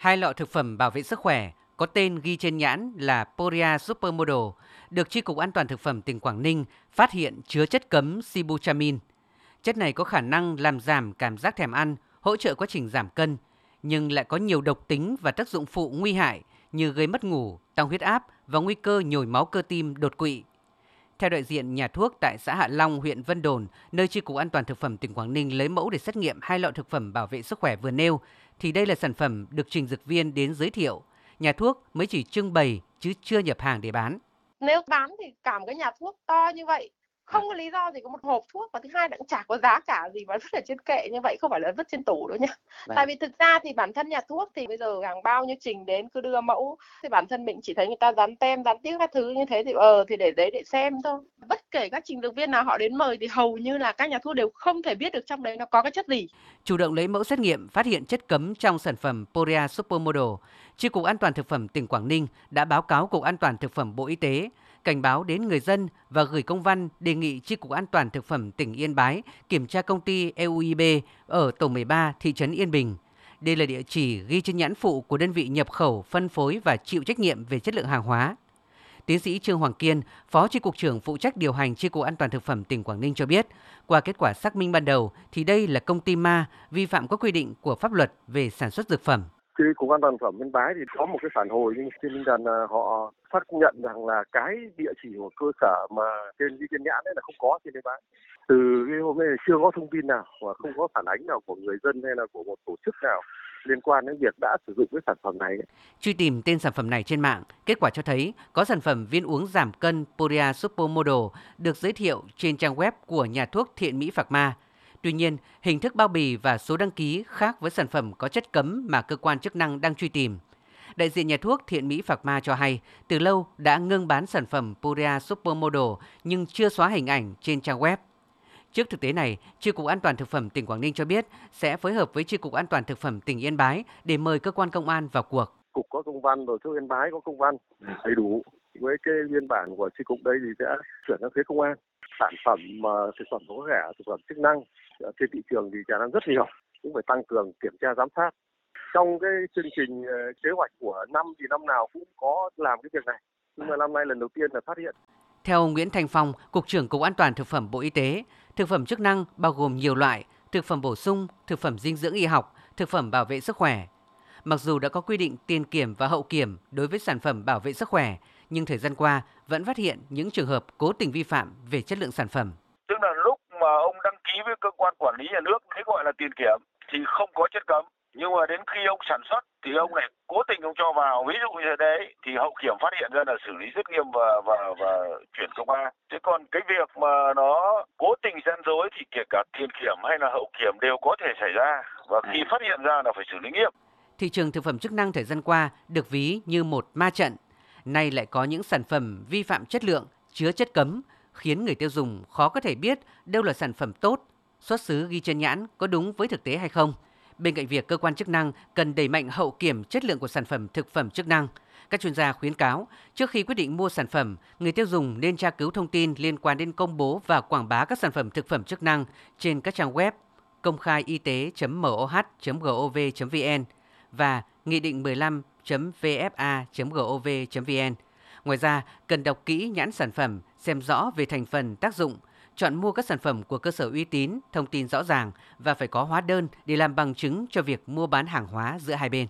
Hai lọ thực phẩm bảo vệ sức khỏe có tên ghi trên nhãn là Poria Supermodel được tri cục An toàn thực phẩm tỉnh Quảng Ninh phát hiện chứa chất cấm sibutramine. Chất này có khả năng làm giảm cảm giác thèm ăn, hỗ trợ quá trình giảm cân, nhưng lại có nhiều độc tính và tác dụng phụ nguy hại như gây mất ngủ, tăng huyết áp và nguy cơ nhồi máu cơ tim đột quỵ. Theo đại diện nhà thuốc tại xã Hạ Long, huyện Vân Đồn, nơi Chi cục An toàn thực phẩm tỉnh Quảng Ninh lấy mẫu để xét nghiệm hai lọ thực phẩm bảo vệ sức khỏe vừa nêu, thì đây là sản phẩm được trình dược viên đến giới thiệu. Nhà thuốc mới chỉ trưng bày chứ chưa nhập hàng để bán. Nếu bán thì cả một cái nhà thuốc to như vậy không có lý do gì có một hộp thuốc và thứ hai là cũng chả có giá cả gì mà vứt ở trên kệ như vậy không phải là vứt trên tủ đâu nhá. Vâng. tại vì thực ra thì bản thân nhà thuốc thì bây giờ hàng bao nhiêu trình đến cứ đưa mẫu. Thì bản thân mình chỉ thấy người ta dán tem dán tiếng các thứ như thế thì ờ thì để đấy để xem thôi. Bất kể các trình dược viên nào họ đến mời thì hầu như là các nhà thuốc đều không thể biết được trong đấy nó có cái chất gì. Chủ động lấy mẫu xét nghiệm phát hiện chất cấm trong sản phẩm Poria Supermodel. Chi cục An toàn thực phẩm tỉnh Quảng Ninh đã báo cáo Cục An toàn thực phẩm Bộ Y tế cảnh báo đến người dân và gửi công văn đề nghị Chi cục An toàn thực phẩm tỉnh Yên Bái kiểm tra công ty EUIB ở tổ 13 thị trấn Yên Bình. Đây là địa chỉ ghi trên nhãn phụ của đơn vị nhập khẩu, phân phối và chịu trách nhiệm về chất lượng hàng hóa. Tiến sĩ Trương Hoàng Kiên, Phó Chi cục trưởng phụ trách điều hành Chi cục An toàn thực phẩm tỉnh Quảng Ninh cho biết, qua kết quả xác minh ban đầu thì đây là công ty ma vi phạm các quy định của pháp luật về sản xuất dược phẩm khi cục an toàn phẩm yên bái thì có một cái phản hồi nhưng trên tinh thần họ xác nhận rằng là cái địa chỉ của cơ sở mà trên ghi trên nhãn đấy là không có trên yên bái từ cái hôm nay chưa có thông tin nào và không có phản ánh nào của người dân hay là của một tổ chức nào liên quan đến việc đã sử dụng cái sản phẩm này. Truy tìm tên sản phẩm này trên mạng, kết quả cho thấy có sản phẩm viên uống giảm cân Poria Supermodel được giới thiệu trên trang web của nhà thuốc Thiện Mỹ Phạc Ma Tuy nhiên, hình thức bao bì và số đăng ký khác với sản phẩm có chất cấm mà cơ quan chức năng đang truy tìm. Đại diện nhà thuốc Thiện Mỹ Phạc Ma cho hay, từ lâu đã ngưng bán sản phẩm Purea Supermodel nhưng chưa xóa hình ảnh trên trang web. Trước thực tế này, tri cục An toàn thực phẩm tỉnh Quảng Ninh cho biết sẽ phối hợp với tri cục An toàn thực phẩm tỉnh Yên Bái để mời cơ quan công an vào cuộc. Cục có công văn rồi Yên Bái có công văn đầy đủ với cái biên bản của tri cục đây thì sẽ chuyển sang phía công an. Sản phẩm mà thực phẩm có rẻ, thực phẩm chức năng ờ, trên thị trường thì tràn lan rất nhiều cũng phải tăng cường kiểm tra giám sát trong cái chương trình ờ, kế hoạch của năm thì năm nào cũng có làm cái việc này nhưng mà năm nay lần đầu tiên là phát hiện theo ông Nguyễn Thành Phong, Cục trưởng Cục An toàn Thực phẩm Bộ Y tế, thực phẩm chức năng bao gồm nhiều loại, thực phẩm bổ sung, thực phẩm dinh dưỡng y học, thực phẩm bảo vệ sức khỏe. Mặc dù đã có quy định tiền kiểm và hậu kiểm đối với sản phẩm bảo vệ sức khỏe, nhưng thời gian qua vẫn phát hiện những trường hợp cố tình vi phạm về chất lượng sản phẩm. Tức là lúc mà ông đăng ký với cơ quan quản lý nhà nước thế gọi là tiền kiểm thì không có chất cấm. Nhưng mà đến khi ông sản xuất thì ông lại cố tình ông cho vào. Ví dụ như đấy thì hậu kiểm phát hiện ra là xử lý rất nghiêm và và và chuyển công an. Thế còn cái việc mà nó cố tình gian dối thì kể cả tiền kiểm hay là hậu kiểm đều có thể xảy ra. Và khi phát hiện ra là phải xử lý nghiêm. Thị trường thực phẩm chức năng thời gian qua được ví như một ma trận nay lại có những sản phẩm vi phạm chất lượng chứa chất cấm khiến người tiêu dùng khó có thể biết đâu là sản phẩm tốt, xuất xứ ghi trên nhãn có đúng với thực tế hay không. Bên cạnh việc cơ quan chức năng cần đẩy mạnh hậu kiểm chất lượng của sản phẩm thực phẩm chức năng, các chuyên gia khuyến cáo trước khi quyết định mua sản phẩm, người tiêu dùng nên tra cứu thông tin liên quan đến công bố và quảng bá các sản phẩm thực phẩm chức năng trên các trang web công khai y tế.moh.gov.vn và nghị định 15.vfa.gov.vn Ngoài ra, cần đọc kỹ nhãn sản phẩm, xem rõ về thành phần, tác dụng, chọn mua các sản phẩm của cơ sở uy tín, thông tin rõ ràng và phải có hóa đơn để làm bằng chứng cho việc mua bán hàng hóa giữa hai bên.